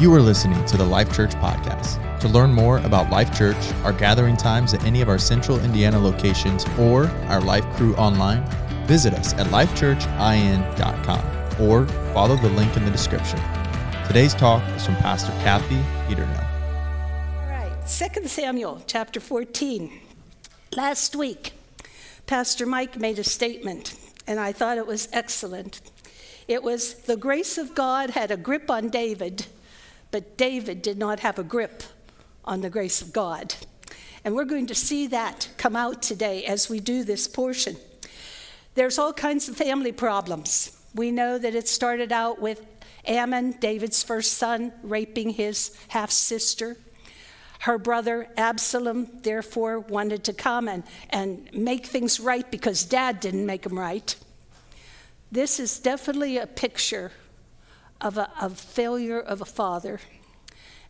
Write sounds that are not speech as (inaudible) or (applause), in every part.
You are listening to the Life Church Podcast. To learn more about Life Church, our gathering times at any of our central Indiana locations, or our Life Crew online, visit us at lifechurchin.com or follow the link in the description. Today's talk is from Pastor Cathy Peternel. All right, 2 Samuel chapter 14. Last week, Pastor Mike made a statement, and I thought it was excellent. It was the grace of God had a grip on David but David did not have a grip on the grace of God. And we're going to see that come out today as we do this portion. There's all kinds of family problems. We know that it started out with Amnon, David's first son, raping his half sister. Her brother Absalom, therefore, wanted to come and, and make things right because dad didn't make them right. This is definitely a picture of a of failure of a father.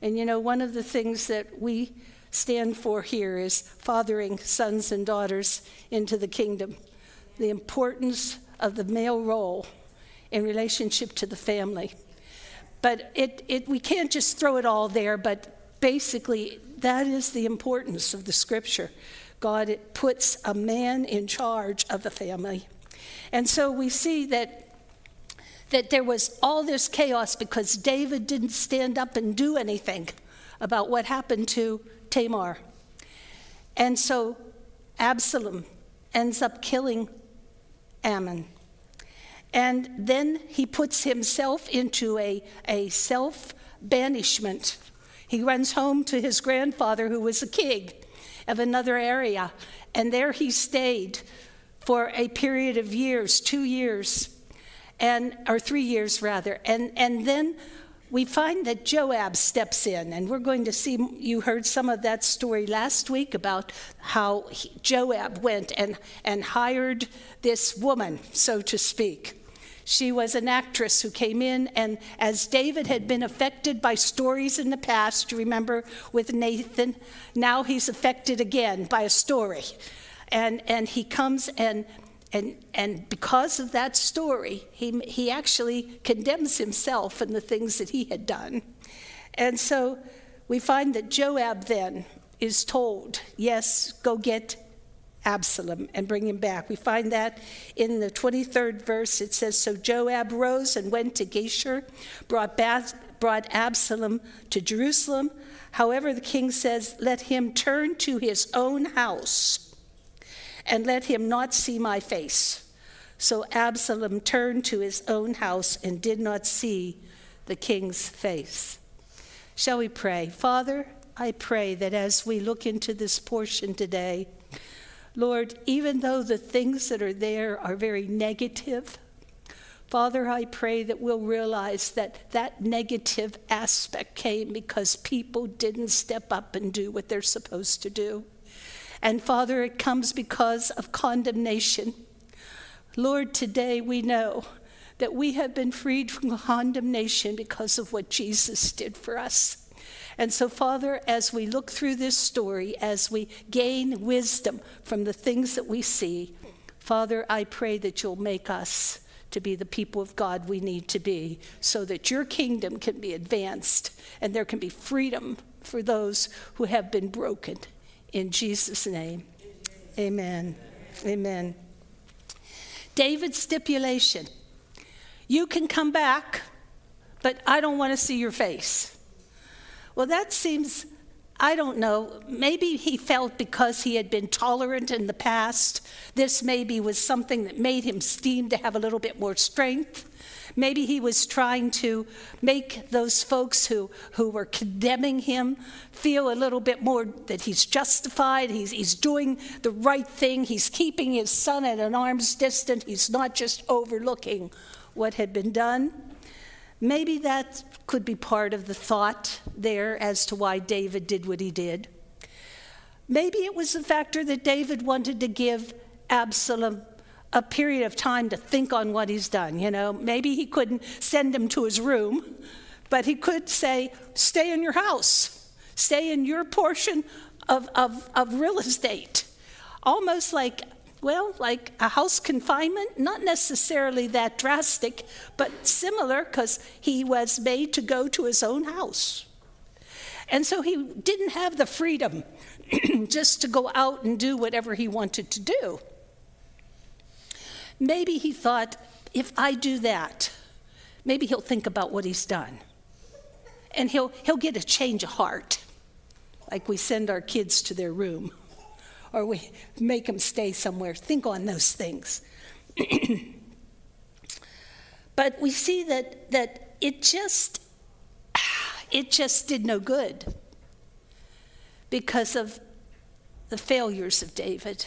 And you know, one of the things that we stand for here is fathering sons and daughters into the kingdom. The importance of the male role in relationship to the family. But it, it, we can't just throw it all there, but basically, that is the importance of the scripture. God it puts a man in charge of the family. And so we see that that there was all this chaos because David didn't stand up and do anything about what happened to Tamar. And so Absalom ends up killing Amnon. And then he puts himself into a, a self banishment. He runs home to his grandfather, who was a king of another area. And there he stayed for a period of years, two years and or three years rather, and and then we find that Joab steps in, and we're going to see. You heard some of that story last week about how he, Joab went and and hired this woman, so to speak. She was an actress who came in, and as David had been affected by stories in the past, you remember with Nathan, now he's affected again by a story. And, and he comes and and, and because of that story, he, he actually condemns himself and the things that he had done. And so we find that Joab then is told, Yes, go get Absalom and bring him back. We find that in the 23rd verse. It says So Joab rose and went to Geshur, brought, Bas- brought Absalom to Jerusalem. However, the king says, Let him turn to his own house and let him not see my face. So Absalom turned to his own house and did not see the king's face. Shall we pray? Father, I pray that as we look into this portion today, Lord, even though the things that are there are very negative, Father, I pray that we'll realize that that negative aspect came because people didn't step up and do what they're supposed to do. And Father, it comes because of condemnation. Lord, today we know that we have been freed from condemnation because of what Jesus did for us. And so, Father, as we look through this story, as we gain wisdom from the things that we see, Father, I pray that you'll make us to be the people of God we need to be so that your kingdom can be advanced and there can be freedom for those who have been broken. In Jesus' name, amen. Amen. David's stipulation you can come back, but I don't want to see your face. Well, that seems, I don't know, maybe he felt because he had been tolerant in the past, this maybe was something that made him seem to have a little bit more strength. Maybe he was trying to make those folks who, who were condemning him feel a little bit more that he's justified, he's, he's doing the right thing, he's keeping his son at an arm's distance, he's not just overlooking what had been done. Maybe that could be part of the thought there as to why David did what he did. Maybe it was the factor that David wanted to give Absalom a period of time to think on what he's done. You know, maybe he couldn't send him to his room, but he could say, stay in your house, stay in your portion of, of, of real estate. Almost like Well, like a house confinement, not necessarily that drastic, but similar because he was made to go to his own house. And so he didn't have the freedom (clears throat) just to go out and do whatever he wanted to do. Maybe he thought, if I do that, maybe he'll think about what he's done. And he'll, he'll get a change of heart, like we send our kids to their room or we make them stay somewhere. Think on those things. (clears throat) but we see that, that it just it just did no good because of the failures of David.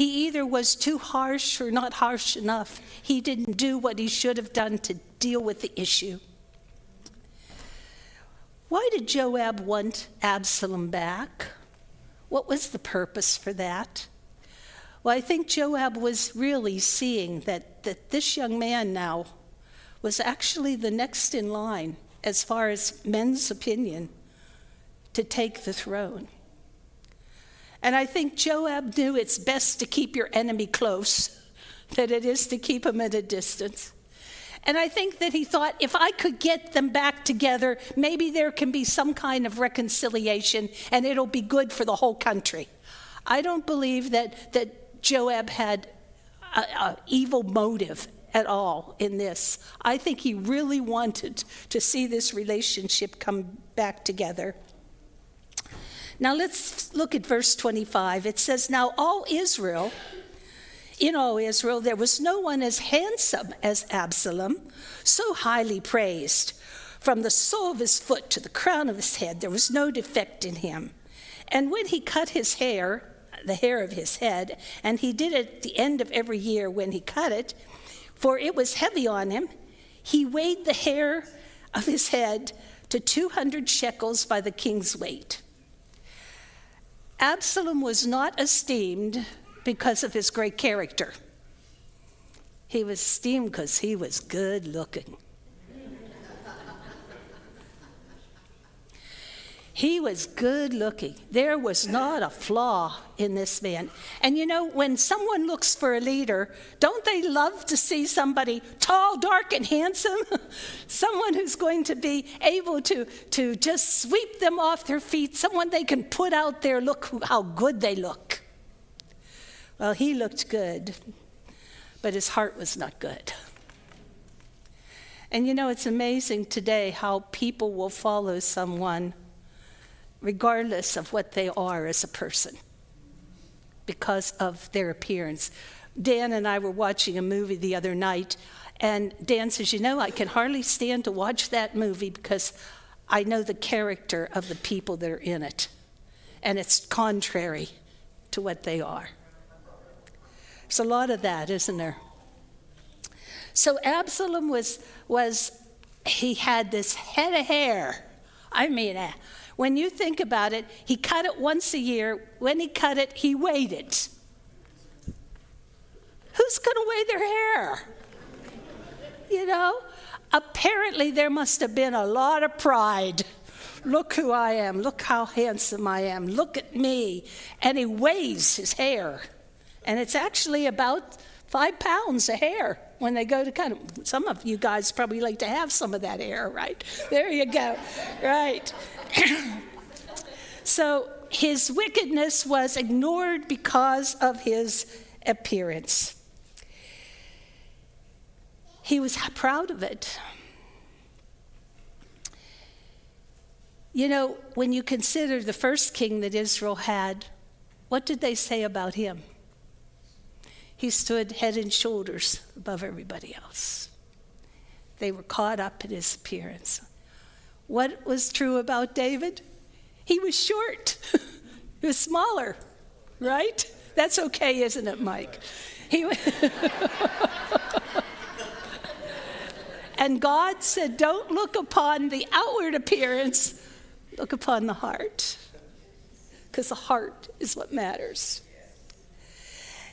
He either was too harsh or not harsh enough. He didn't do what he should have done to deal with the issue. Why did Joab want Absalom back? What was the purpose for that? Well, I think Joab was really seeing that, that this young man now was actually the next in line as far as men's opinion to take the throne. And I think Joab knew it's best to keep your enemy close than it is to keep him at a distance. And I think that he thought if I could get them back together, maybe there can be some kind of reconciliation and it'll be good for the whole country. I don't believe that, that Joab had an evil motive at all in this. I think he really wanted to see this relationship come back together. Now let's look at verse 25. It says, Now all Israel, in all Israel, there was no one as handsome as Absalom, so highly praised. From the sole of his foot to the crown of his head, there was no defect in him. And when he cut his hair, the hair of his head, and he did it at the end of every year when he cut it, for it was heavy on him. He weighed the hair of his head to 200 shekels by the king's weight. Absalom was not esteemed because of his great character. He was esteemed because he was good looking. He was good looking. There was not a flaw in this man. And you know, when someone looks for a leader, don't they love to see somebody tall, dark, and handsome? (laughs) someone who's going to be able to, to just sweep them off their feet, someone they can put out there, look how good they look. Well, he looked good, but his heart was not good. And you know, it's amazing today how people will follow someone regardless of what they are as a person, because of their appearance. Dan and I were watching a movie the other night, and Dan says, You know, I can hardly stand to watch that movie because I know the character of the people that are in it, and it's contrary to what they are. There's a lot of that, isn't there? So Absalom was, was he had this head of hair. I mean, when you think about it, he cut it once a year. When he cut it, he waited. Who's going to weigh their hair? You know? Apparently, there must have been a lot of pride. Look who I am. Look how handsome I am. Look at me. And he weighs his hair. And it's actually about five pounds of hair when they go to cut them. Some of you guys probably like to have some of that hair, right? There you go. Right. (coughs) so his wickedness was ignored because of his appearance. He was proud of it. You know, when you consider the first king that Israel had, what did they say about him? He stood head and shoulders above everybody else. They were caught up in his appearance. What was true about David? He was short, (laughs) he was smaller, right? That's okay, isn't it, Mike? He (laughs) and God said, Don't look upon the outward appearance, look upon the heart. Because the heart is what matters.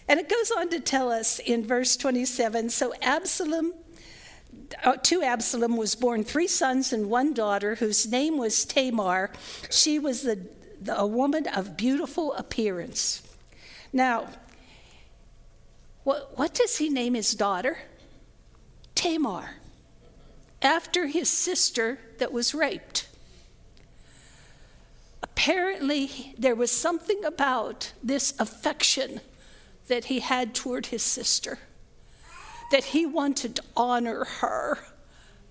And it goes on to tell us in verse 27 so Absalom Uh, to Absalom was born three sons and one daughter, whose name was Tamar. She was the, the, a woman of beautiful appearance. Now, what, what does he name his daughter? Tamar, after his sister that was raped. Apparently, there was something about this affection that he had toward his sister that he wanted to honor her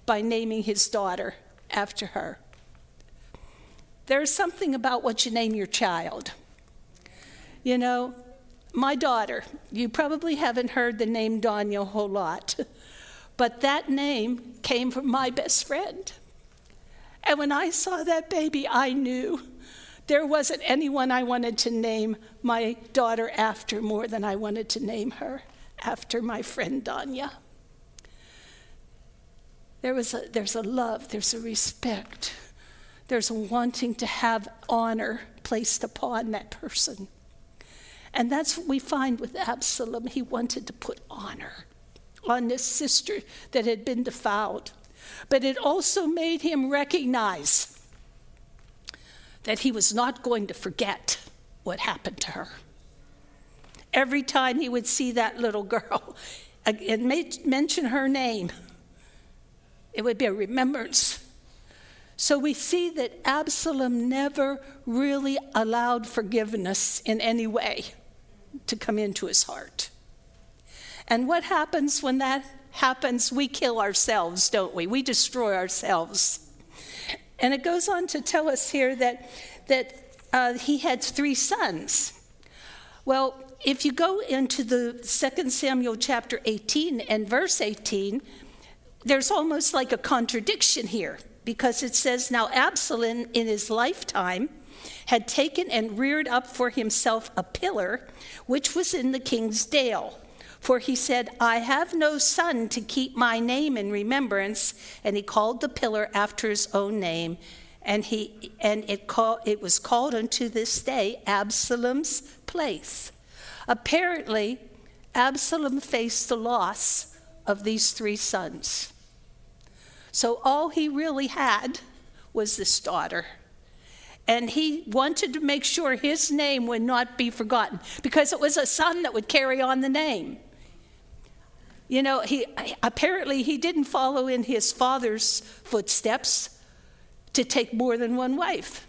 by naming his daughter after her. There's something about what you name your child. You know, my daughter, you probably haven't heard the name Danya a whole lot, but that name came from my best friend. And when I saw that baby, I knew there wasn't anyone I wanted to name my daughter after more than I wanted to name her after my friend Danya. There was a, there's a love, there's a respect, there's a wanting to have honor placed upon that person. And that's what we find with Absalom. He wanted to put honor on this sister that had been defiled. But it also made him recognize that he was not going to forget what happened to her. Every time he would see that little girl (laughs) and mention her name, it would be a remembrance. So we see that Absalom never really allowed forgiveness in any way to come into his heart. And what happens when that happens? We kill ourselves, don't we? We destroy ourselves. And it goes on to tell us here that, that uh, he had three sons. Well, if you go into the 2 Samuel chapter 18 and verse 18, there's almost like a contradiction here because it says, Now Absalom in his lifetime had taken and reared up for himself a pillar which was in the king's dale. For he said, I have no son to keep my name in remembrance. And he called the pillar after his own name. And, he, and it, call, it was called unto this day Absalom's place. Apparently, Absalom faced the loss of these three sons. So all he really had was this daughter. And he wanted to make sure his name would not be forgotten because it was a son that would carry on the name. You know, he apparently he didn't follow in his father's footsteps to take more than one wife.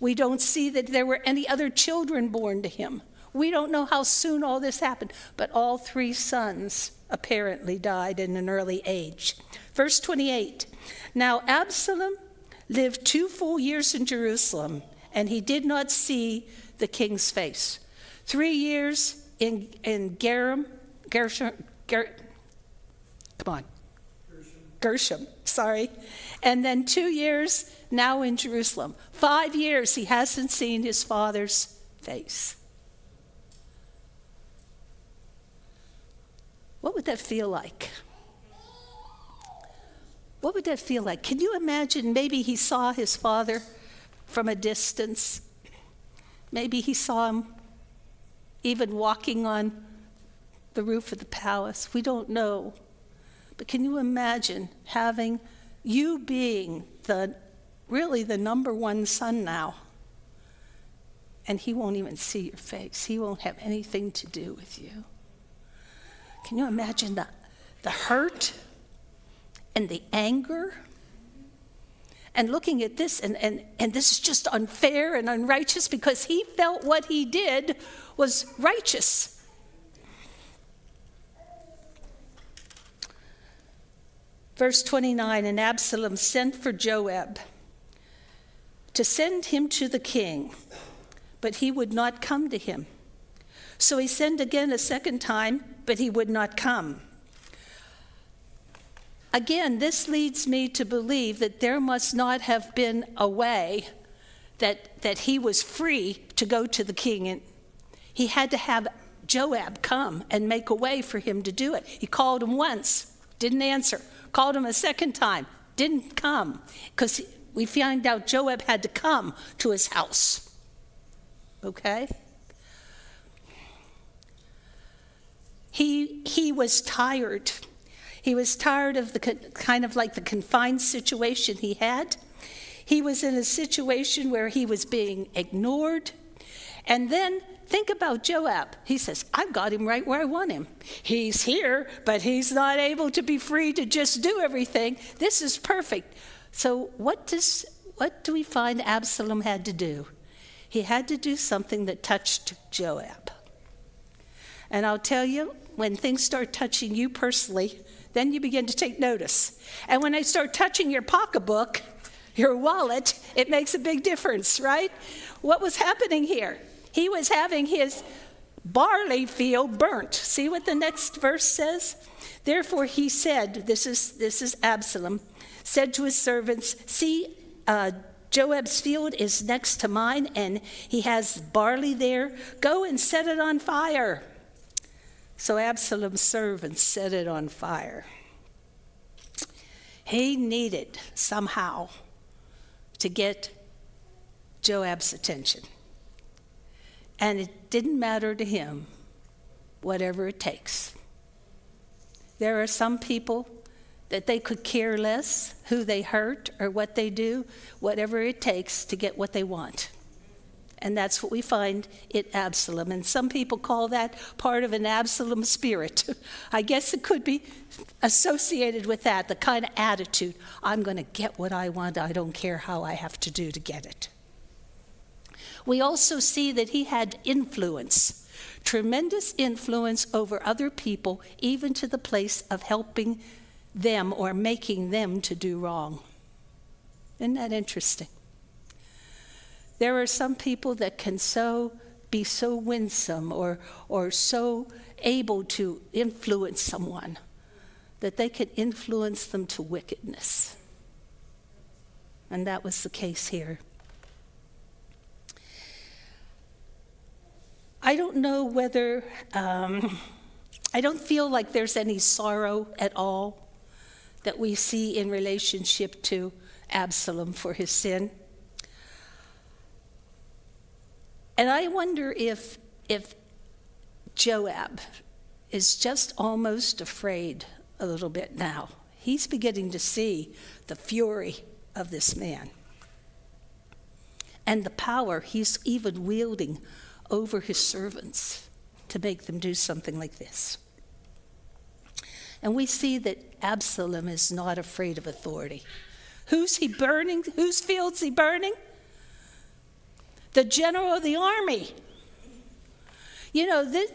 We don't see that there were any other children born to him. We don't know how soon all this happened, but all three sons apparently died in an early age. Verse 28 Now Absalom lived two full years in Jerusalem, and he did not see the king's face. Three years in, in Gershom, Gershom, Ger, come on, Gershom, sorry. And then two years now in Jerusalem. Five years he hasn't seen his father's face. What would that feel like? What would that feel like? Can you imagine maybe he saw his father from a distance? Maybe he saw him even walking on the roof of the palace. We don't know. But can you imagine having you being the really the number one son now? And he won't even see your face. He won't have anything to do with you. Can you imagine the, the hurt and the anger? And looking at this, and, and, and this is just unfair and unrighteous because he felt what he did was righteous. Verse 29 And Absalom sent for Joab to send him to the king, but he would not come to him. So he sent again a second time, but he would not come. Again, this leads me to believe that there must not have been a way that, that he was free to go to the king. And he had to have Joab come and make a way for him to do it. He called him once, didn't answer. Called him a second time, didn't come. Because we find out Joab had to come to his house. Okay? He, he was tired. He was tired of the kind of like the confined situation he had. He was in a situation where he was being ignored And then think about Joab. He says, I've got him right where I want him. He's here, but he's not able to be free to just do everything. This is perfect. So, what, does, what do we find Absalom had to do? He had to do something that touched Joab. And I'll tell you, when things start touching you personally, then you begin to take notice. And when they start touching your pocketbook, your wallet, it makes a big difference, right? What was happening here? He was having his barley field burnt. See what the next verse says? Therefore he said, this is, this is Absalom, said to his servants, See, uh, Joab's field is next to mine, and he has barley there. Go and set it on fire. So Absalom's servants set it on fire. He needed somehow to get Joab's attention. And it didn't matter to him, whatever it takes. There are some people that they could care less who they hurt or what they do, whatever it takes to get what they want. And that's what we find in Absalom. And some people call that part of an Absalom spirit. (laughs) I guess it could be associated with that, the kind of attitude I'm going to get what I want, I don't care how I have to do to get it. We also see that he had influence, tremendous influence over other people, even to the place of helping them or making them to do wrong. Isn't that interesting? There are some people that can so be so winsome or, or so able to influence someone that they can influence them to wickedness. And that was the case here. I don't know whether, um, I don't feel like there's any sorrow at all that we see in relationship to Absalom for his sin. And I wonder if, if Joab is just almost afraid a little bit now. He's beginning to see the fury of this man and the power he's even wielding over his servants to make them do something like this. And we see that Absalom is not afraid of authority. Who's he burning? Whose fields he burning? The general of the army. You know, this,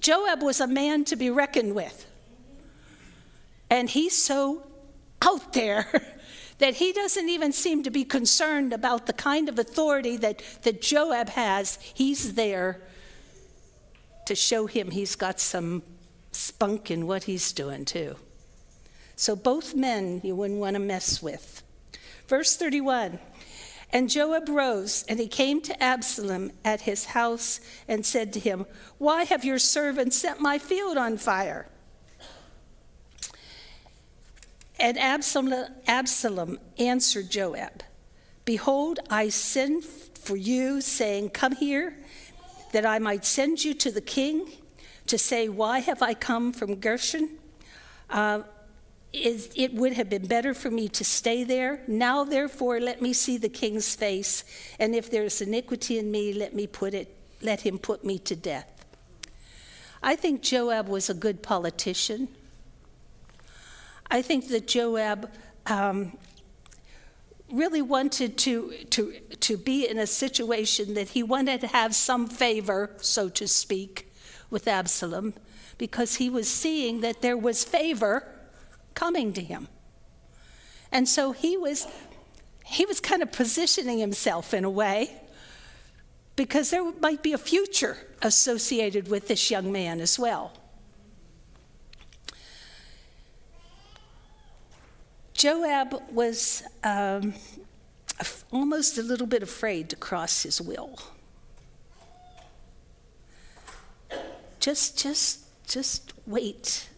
Joab was a man to be reckoned with. And he's so out there (laughs) that he doesn't even seem to be concerned about the kind of authority that, that Joab has. He's there to show him he's got some spunk in what he's doing, too. So, both men you wouldn't want to mess with. Verse 31 And Joab rose, and he came to Absalom at his house and said to him, Why have your servants set my field on fire? And Absalom, Absalom answered Joab, Behold, I send for you, saying, Come here, that I might send you to the king to say, Why have I come from Geshur? Uh, is, it would have been better for me to stay there. Now, therefore, let me see the king's face, and if there is iniquity in me, let me put it, let him put me to death. I think Joab was a good politician. I think that Joab um, really wanted to, to, to be in a situation that he wanted to have some favor, so to speak, with Absalom, because he was seeing that there was favor coming to him. And so he was, he was kind of positioning himself in a way because there might be a future associated with this young man as well. Joab was um, almost a little bit afraid to cross his will. Just, just, just wait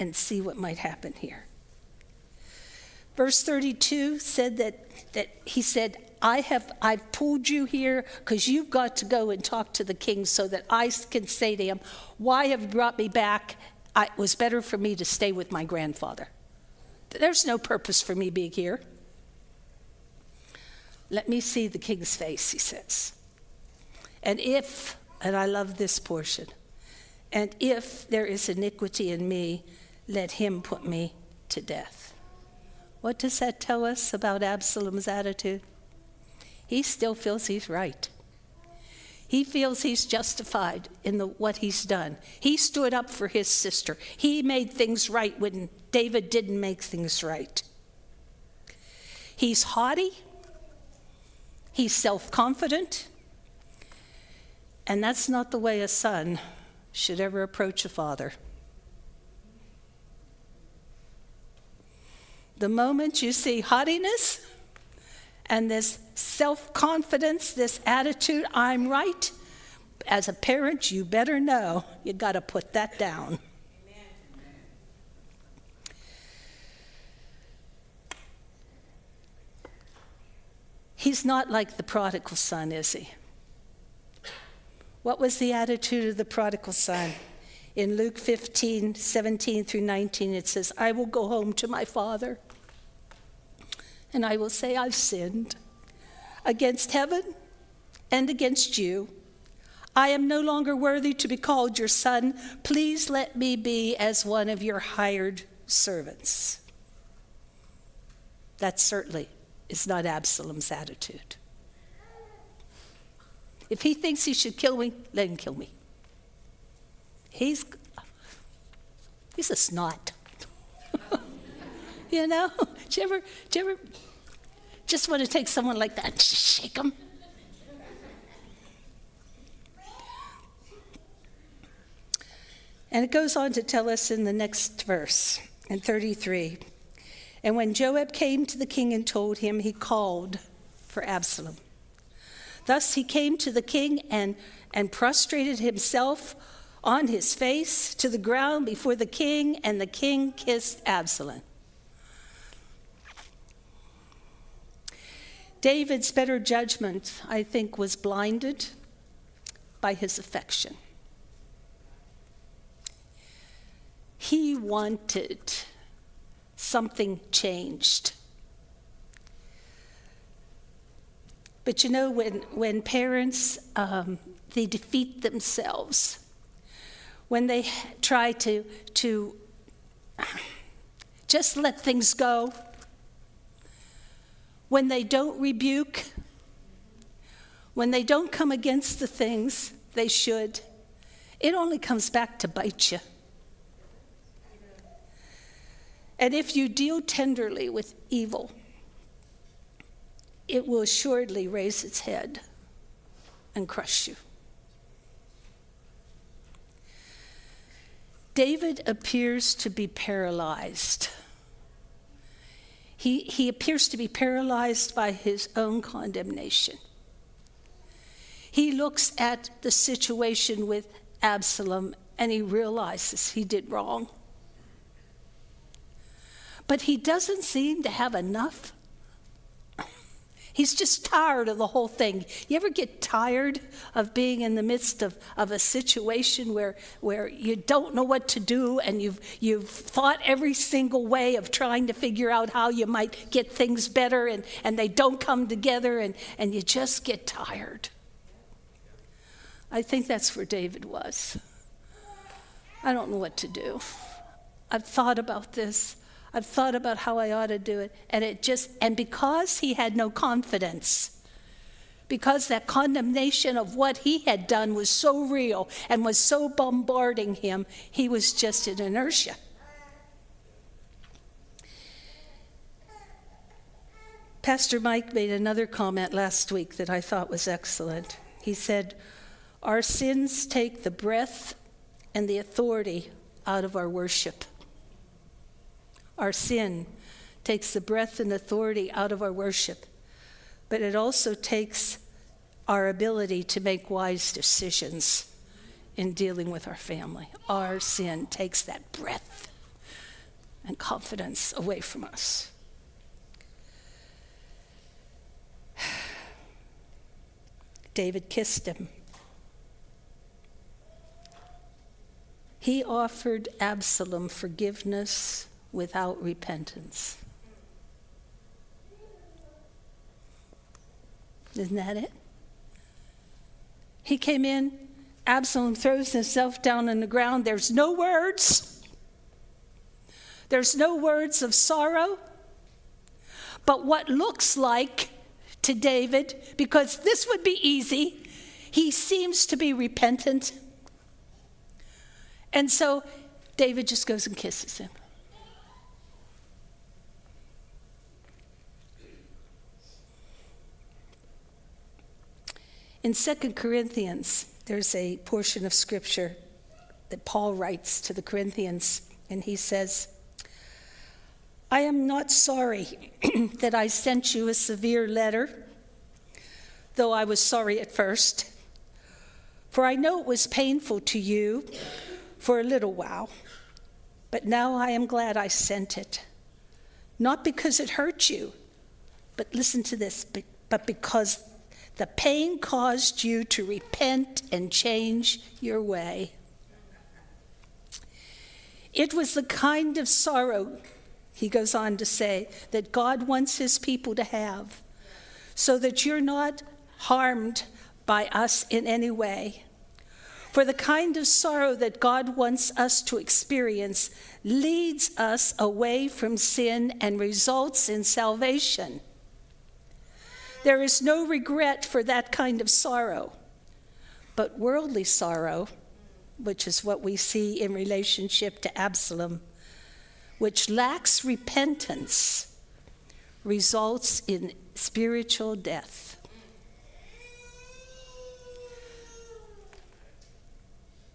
and see what might happen here. Verse 32 said that, that he said, I have I've pulled you here because you've got to go and talk to the king so that I can say to him, Why have you brought me back? I, it was better for me to stay with my grandfather. There's no purpose for me being here. Let me see the king's face, he says. And if, and I love this portion, and if there is iniquity in me, let him put me to death. What does that tell us about Absalom's attitude? He still feels he's right. He feels he's justified in the, what he's done. He stood up for his sister. He made things right when David didn't make things right. He's haughty. He's self confident. And that's not the way a son should ever approach a father. The moment you see haughtiness and this self confidence, this attitude, I'm right, as a parent, you better know you got to put that down. He's not like the prodigal son, is he? What was the attitude of the prodigal son? In Luke 15, 17 through 19, it says, I will go home to my father, and I will say, I've sinned against heaven and against you. I am no longer worthy to be called your son. Please let me be as one of your hired servants. That certainly is not Absalom's attitude. If he thinks he should kill me, let him kill me. He's, he's a snot. you know? Do you, ever, do you ever just want to take someone like that and shake them? And it goes on to tell us in the next verse, in 33. And when Joab came to the king and told him, he called for Absalom. Thus he came to the king and, and prostrated himself on his face to the ground before the king, and the king kissed Absalom. David's better judgment, I think, was blinded by his affection. He wanted something changed. But you know, when, when parents, um, they defeat themselves, when they try to, to just let things go, when they don't rebuke, when they don't come against the things they should, it only comes back to bite you. And if you deal tenderly with evil, it will assuredly raise its head and crush you. David appears to be paralyzed. He, he appears to be paralyzed by his own condemnation. He looks at the situation with Absalom and he realizes he did wrong. But he doesn't seem to have enough He's just tired of the whole thing. You ever get tired of being in the midst of, of a situation where, where you don't know what to do and you've, you've thought every single way of trying to figure out how you might get things better and, and they don't come together and, and you just get tired? I think that's where David was. I don't know what to do. I've thought about this. I've thought about how I ought to do it. And it just, and because he had no confidence, because that condemnation of what he had done was so real and was so bombarding him, he was just in inertia. Pastor Mike made another comment last week that I thought was excellent. He said, Our sins take the breath and the authority out of our worship. Our sin takes the breath and authority out of our worship, but it also takes our ability to make wise decisions in dealing with our family. Our sin takes that breath and confidence away from us. (sighs) David kissed him. He offered Absalom forgiveness without repentance. Isn't that it? he came in, Absalom throws himself down on the ground. There's no words. There's no words of sorrow. But what looks like to David, because this would be easy, he seems to be repentant. And so David just goes and kisses him. In 2 Corinthians, there's a portion of scripture that Paul writes to the Corinthians, and he says, I am not sorry (clears throat) that I sent you a severe letter, though I was sorry at first, for I know it was painful to you for a little while, but now I am glad I sent it, not because it hurt you, but listen to this, but because the pain caused you to repent and change your way. It was the kind of sorrow, he goes on to say, that God wants his people to have, so that you're not harmed by us in any way. For the kind of sorrow that God wants us to experience leads us away from sin and results in salvation. There is no regret for that kind of sorrow. But worldly sorrow, which is what we see in relationship to Absalom, which lacks repentance, results in spiritual death.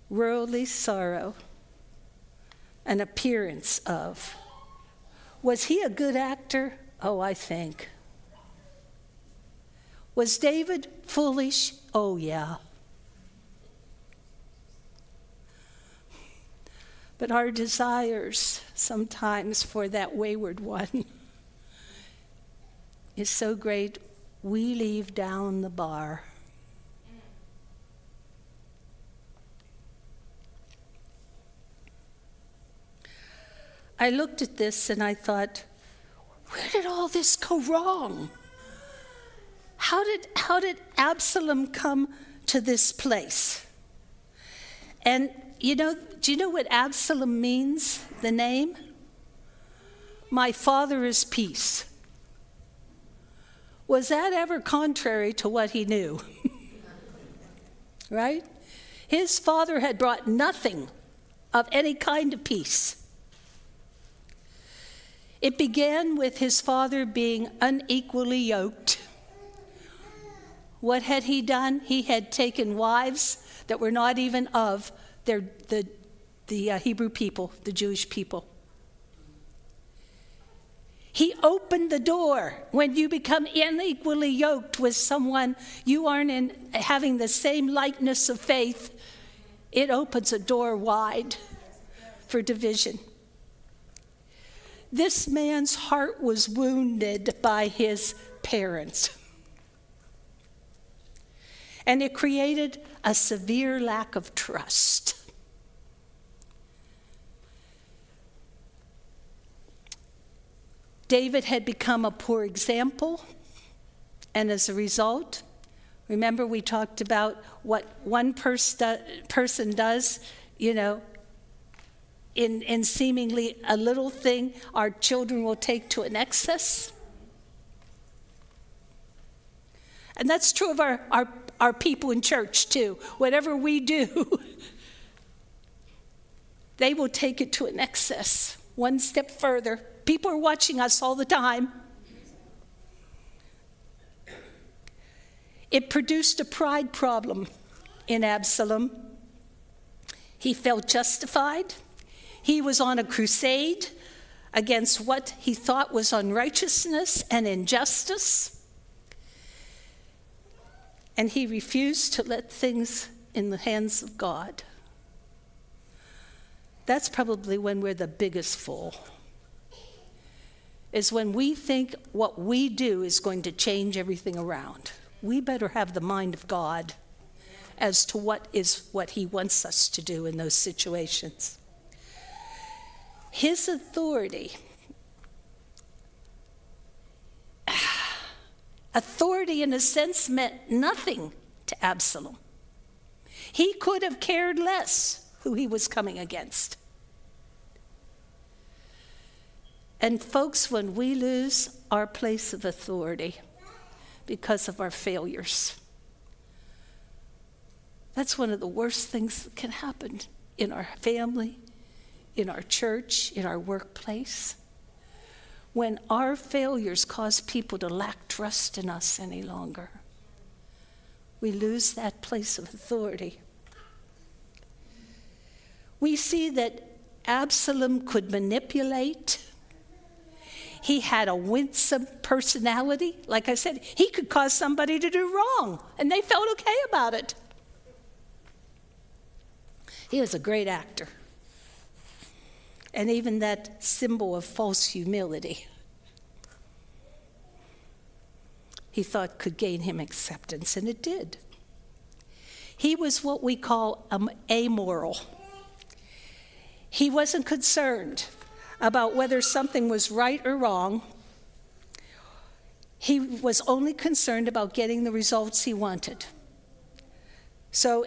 Worldly sorrow, an appearance of. Was he a good actor? Oh, I think. Was David foolish? Oh, yeah. But our desires sometimes for that wayward one (laughs) is so great, we leave down the bar. I looked at this and I thought, where did all this go wrong? How did, how did Absalom come to this place? And you know, do you know what Absalom means, the name? My father is peace. Was that ever contrary to what he knew? (laughs) right? His father had brought nothing of any kind of peace. It began with his father being unequally yoked what had he done? He had taken wives that were not even of their, the, the uh, Hebrew people, the Jewish people. He opened the door. When you become unequally yoked with someone, you aren't in having the same likeness of faith. It opens a door wide for division. This man's heart was wounded by his parents and it created a severe lack of trust. David had become a poor example, and as a result, remember we talked about what one pers- person does, you know, in, in seemingly a little thing, our children will take to an excess. And that's true of our, our our people in church too. Whatever we do, (laughs) they will take it to an excess, one step further. People are watching us all the time. It produced a pride problem in Absalom. He felt justified. He was on a crusade against what he thought was unrighteousness and injustice and he refused to let things in the hands of God. That's probably when we're the biggest fool. Is when we think what we do is going to change everything around. We better have the mind of God as to what is what he wants us to do in those situations. His authority Authority, in a sense, meant nothing to Absalom. He could have cared less who he was coming against. And, folks, when we lose our place of authority because of our failures, that's one of the worst things that can happen in our family, in our church, in our workplace. When our failures cause people to lack trust in us any longer, we lose that place of authority. We see that Absalom could manipulate. He had a winsome personality. Like I said, he could cause somebody to do wrong, and they felt okay about it. He was a great actor. And even that symbol of false humility, he thought could gain him acceptance, and it did. He was what we call um, amoral. He wasn't concerned about whether something was right or wrong. He was only concerned about getting the results he wanted. So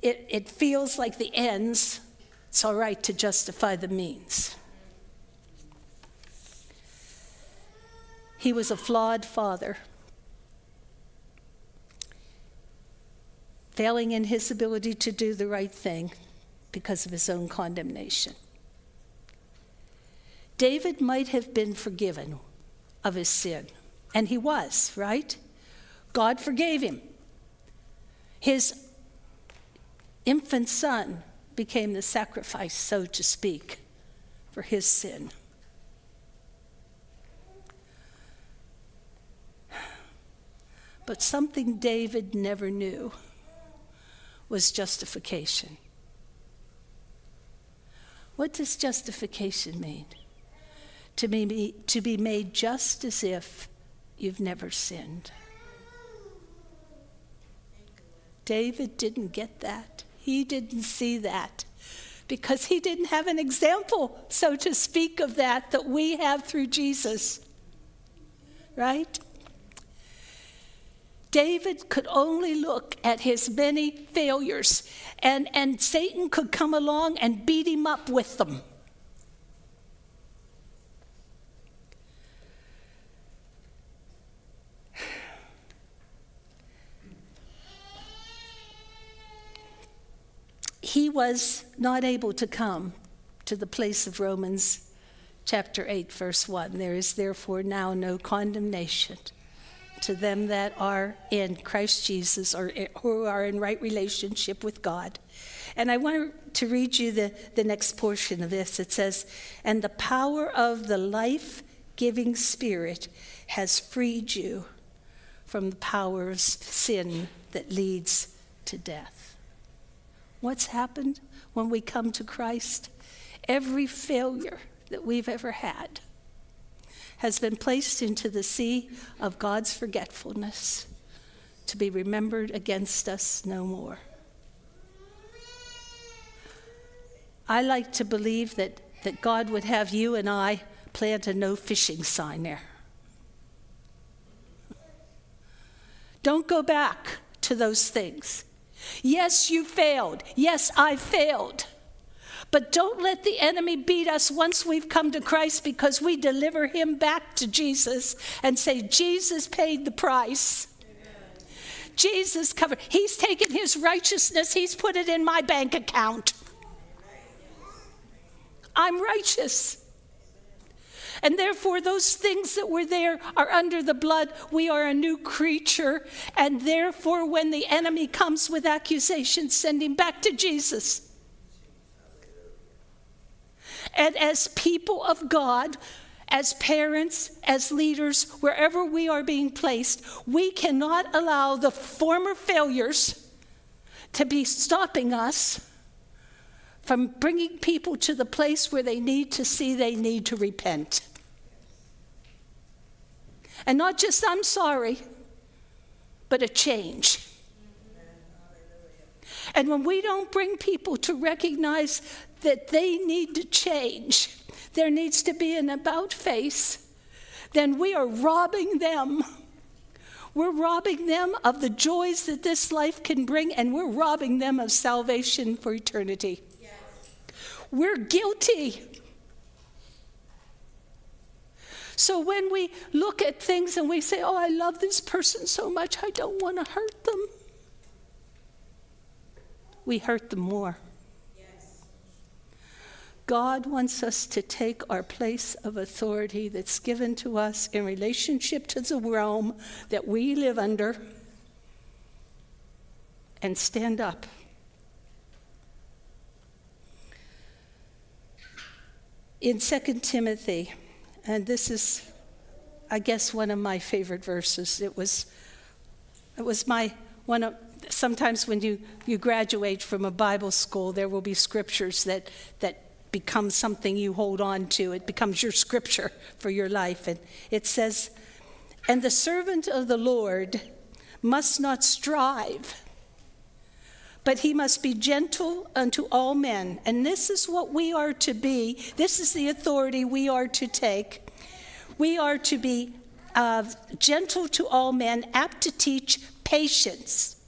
it, it feels like the ends, it's all right to justify the means. He was a flawed father, failing in his ability to do the right thing because of his own condemnation. David might have been forgiven of his sin, and he was, right? God forgave him. His infant son became the sacrifice, so to speak, for his sin. But something David never knew was justification. What does justification mean? To be, to be made just as if you've never sinned. David didn't get that. He didn't see that because he didn't have an example, so to speak, of that that we have through Jesus. Right? David could only look at his many failures, and, and Satan could come along and beat him up with them. He was not able to come to the place of Romans chapter 8, verse 1. There is therefore now no condemnation to them that are in Christ Jesus or who are in right relationship with God. And I want to read you the, the next portion of this. It says, And the power of the life giving Spirit has freed you from the power of sin that leads to death. What's happened when we come to Christ? Every failure that we've ever had has been placed into the sea of God's forgetfulness to be remembered against us no more. I like to believe that, that God would have you and I plant a no fishing sign there. Don't go back to those things. Yes, you failed. Yes, I failed. But don't let the enemy beat us once we've come to Christ because we deliver him back to Jesus and say, Jesus paid the price. Jesus covered. He's taken his righteousness, he's put it in my bank account. I'm righteous. And therefore, those things that were there are under the blood. We are a new creature. And therefore, when the enemy comes with accusations, send him back to Jesus. And as people of God, as parents, as leaders, wherever we are being placed, we cannot allow the former failures to be stopping us from bringing people to the place where they need to see they need to repent. And not just, I'm sorry, but a change. And when we don't bring people to recognize that they need to change, there needs to be an about face, then we are robbing them. We're robbing them of the joys that this life can bring, and we're robbing them of salvation for eternity. We're guilty. So when we look at things and we say, Oh, I love this person so much, I don't want to hurt them, we hurt them more. God wants us to take our place of authority that's given to us in relationship to the realm that we live under and stand up. In 2 Timothy, and this is, I guess, one of my favorite verses. It was, it was my one of, sometimes when you, you graduate from a Bible school, there will be scriptures that, that becomes something you hold on to. It becomes your scripture for your life. And it says, And the servant of the Lord must not strive, but he must be gentle unto all men. And this is what we are to be. This is the authority we are to take. We are to be uh, gentle to all men, apt to teach patience,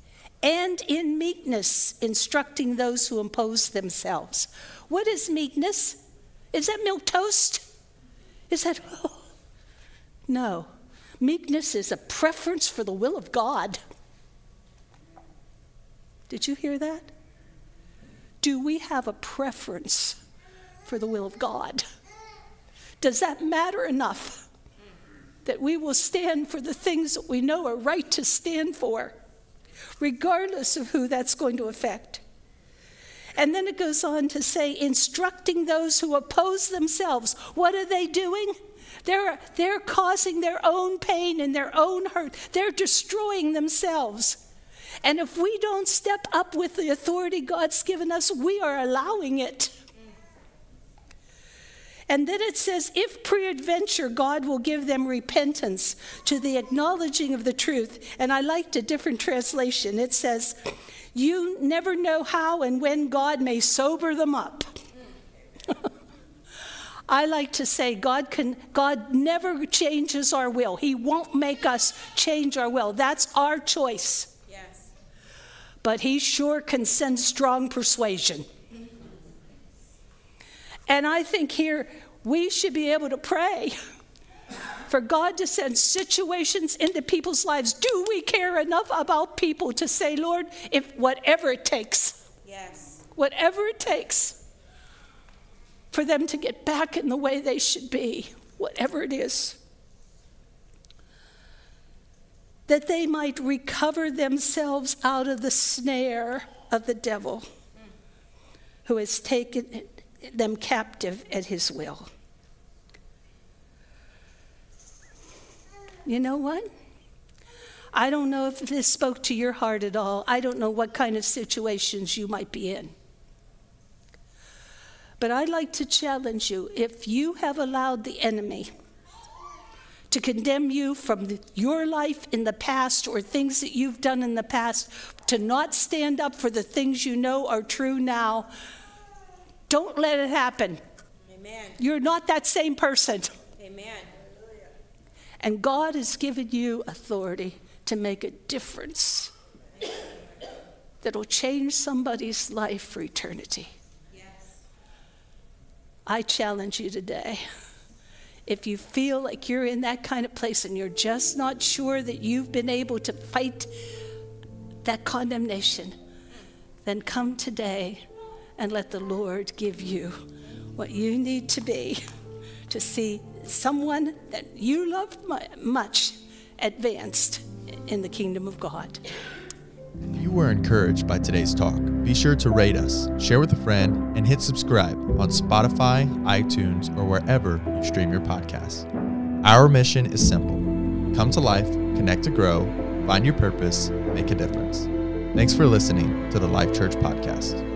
and in meekness, instructing those who impose themselves. What is meekness? Is that milk toast? Is that. Oh. (laughs) No. Meekness is a preference for the will of God. Did you hear that? Do we have a preference for the will of God? Does that matter enough that we will stand for the things that we know are right to stand for, regardless of who that's going to affect? And then it goes on to say, instructing those who oppose themselves. What are they doing? They're, they're causing their own pain and their own hurt. They're destroying themselves. And if we don't step up with the authority God's given us, we are allowing it. And then it says, if peradventure God will give them repentance to the acknowledging of the truth. And I liked a different translation. It says, you never know how and when God may sober them up. (laughs) I like to say God can God never changes our will. He won't make us change our will. That's our choice. But he sure can send strong persuasion. And I think here we should be able to pray for God to send situations into people's lives. Do we care enough about people to say, Lord, if whatever it takes, yes, whatever it takes for them to get back in the way they should be, whatever it is, that they might recover themselves out of the snare of the devil who has taken them captive at his will. You know what? I don't know if this spoke to your heart at all. I don't know what kind of situations you might be in. But I'd like to challenge you if you have allowed the enemy to condemn you from the, your life in the past or things that you've done in the past, to not stand up for the things you know are true now, don't let it happen. Amen. You're not that same person. Amen. And God has given you authority to make a difference that'll change somebody's life for eternity. Yes. I challenge you today. If you feel like you're in that kind of place and you're just not sure that you've been able to fight that condemnation, then come today and let the Lord give you what you need to be to see someone that you love much advanced in the kingdom of God. If you were encouraged by today's talk, be sure to rate us, share with a friend, and hit subscribe on Spotify, iTunes, or wherever you stream your podcasts. Our mission is simple come to life, connect to grow, find your purpose, make a difference. Thanks for listening to the Life Church Podcast.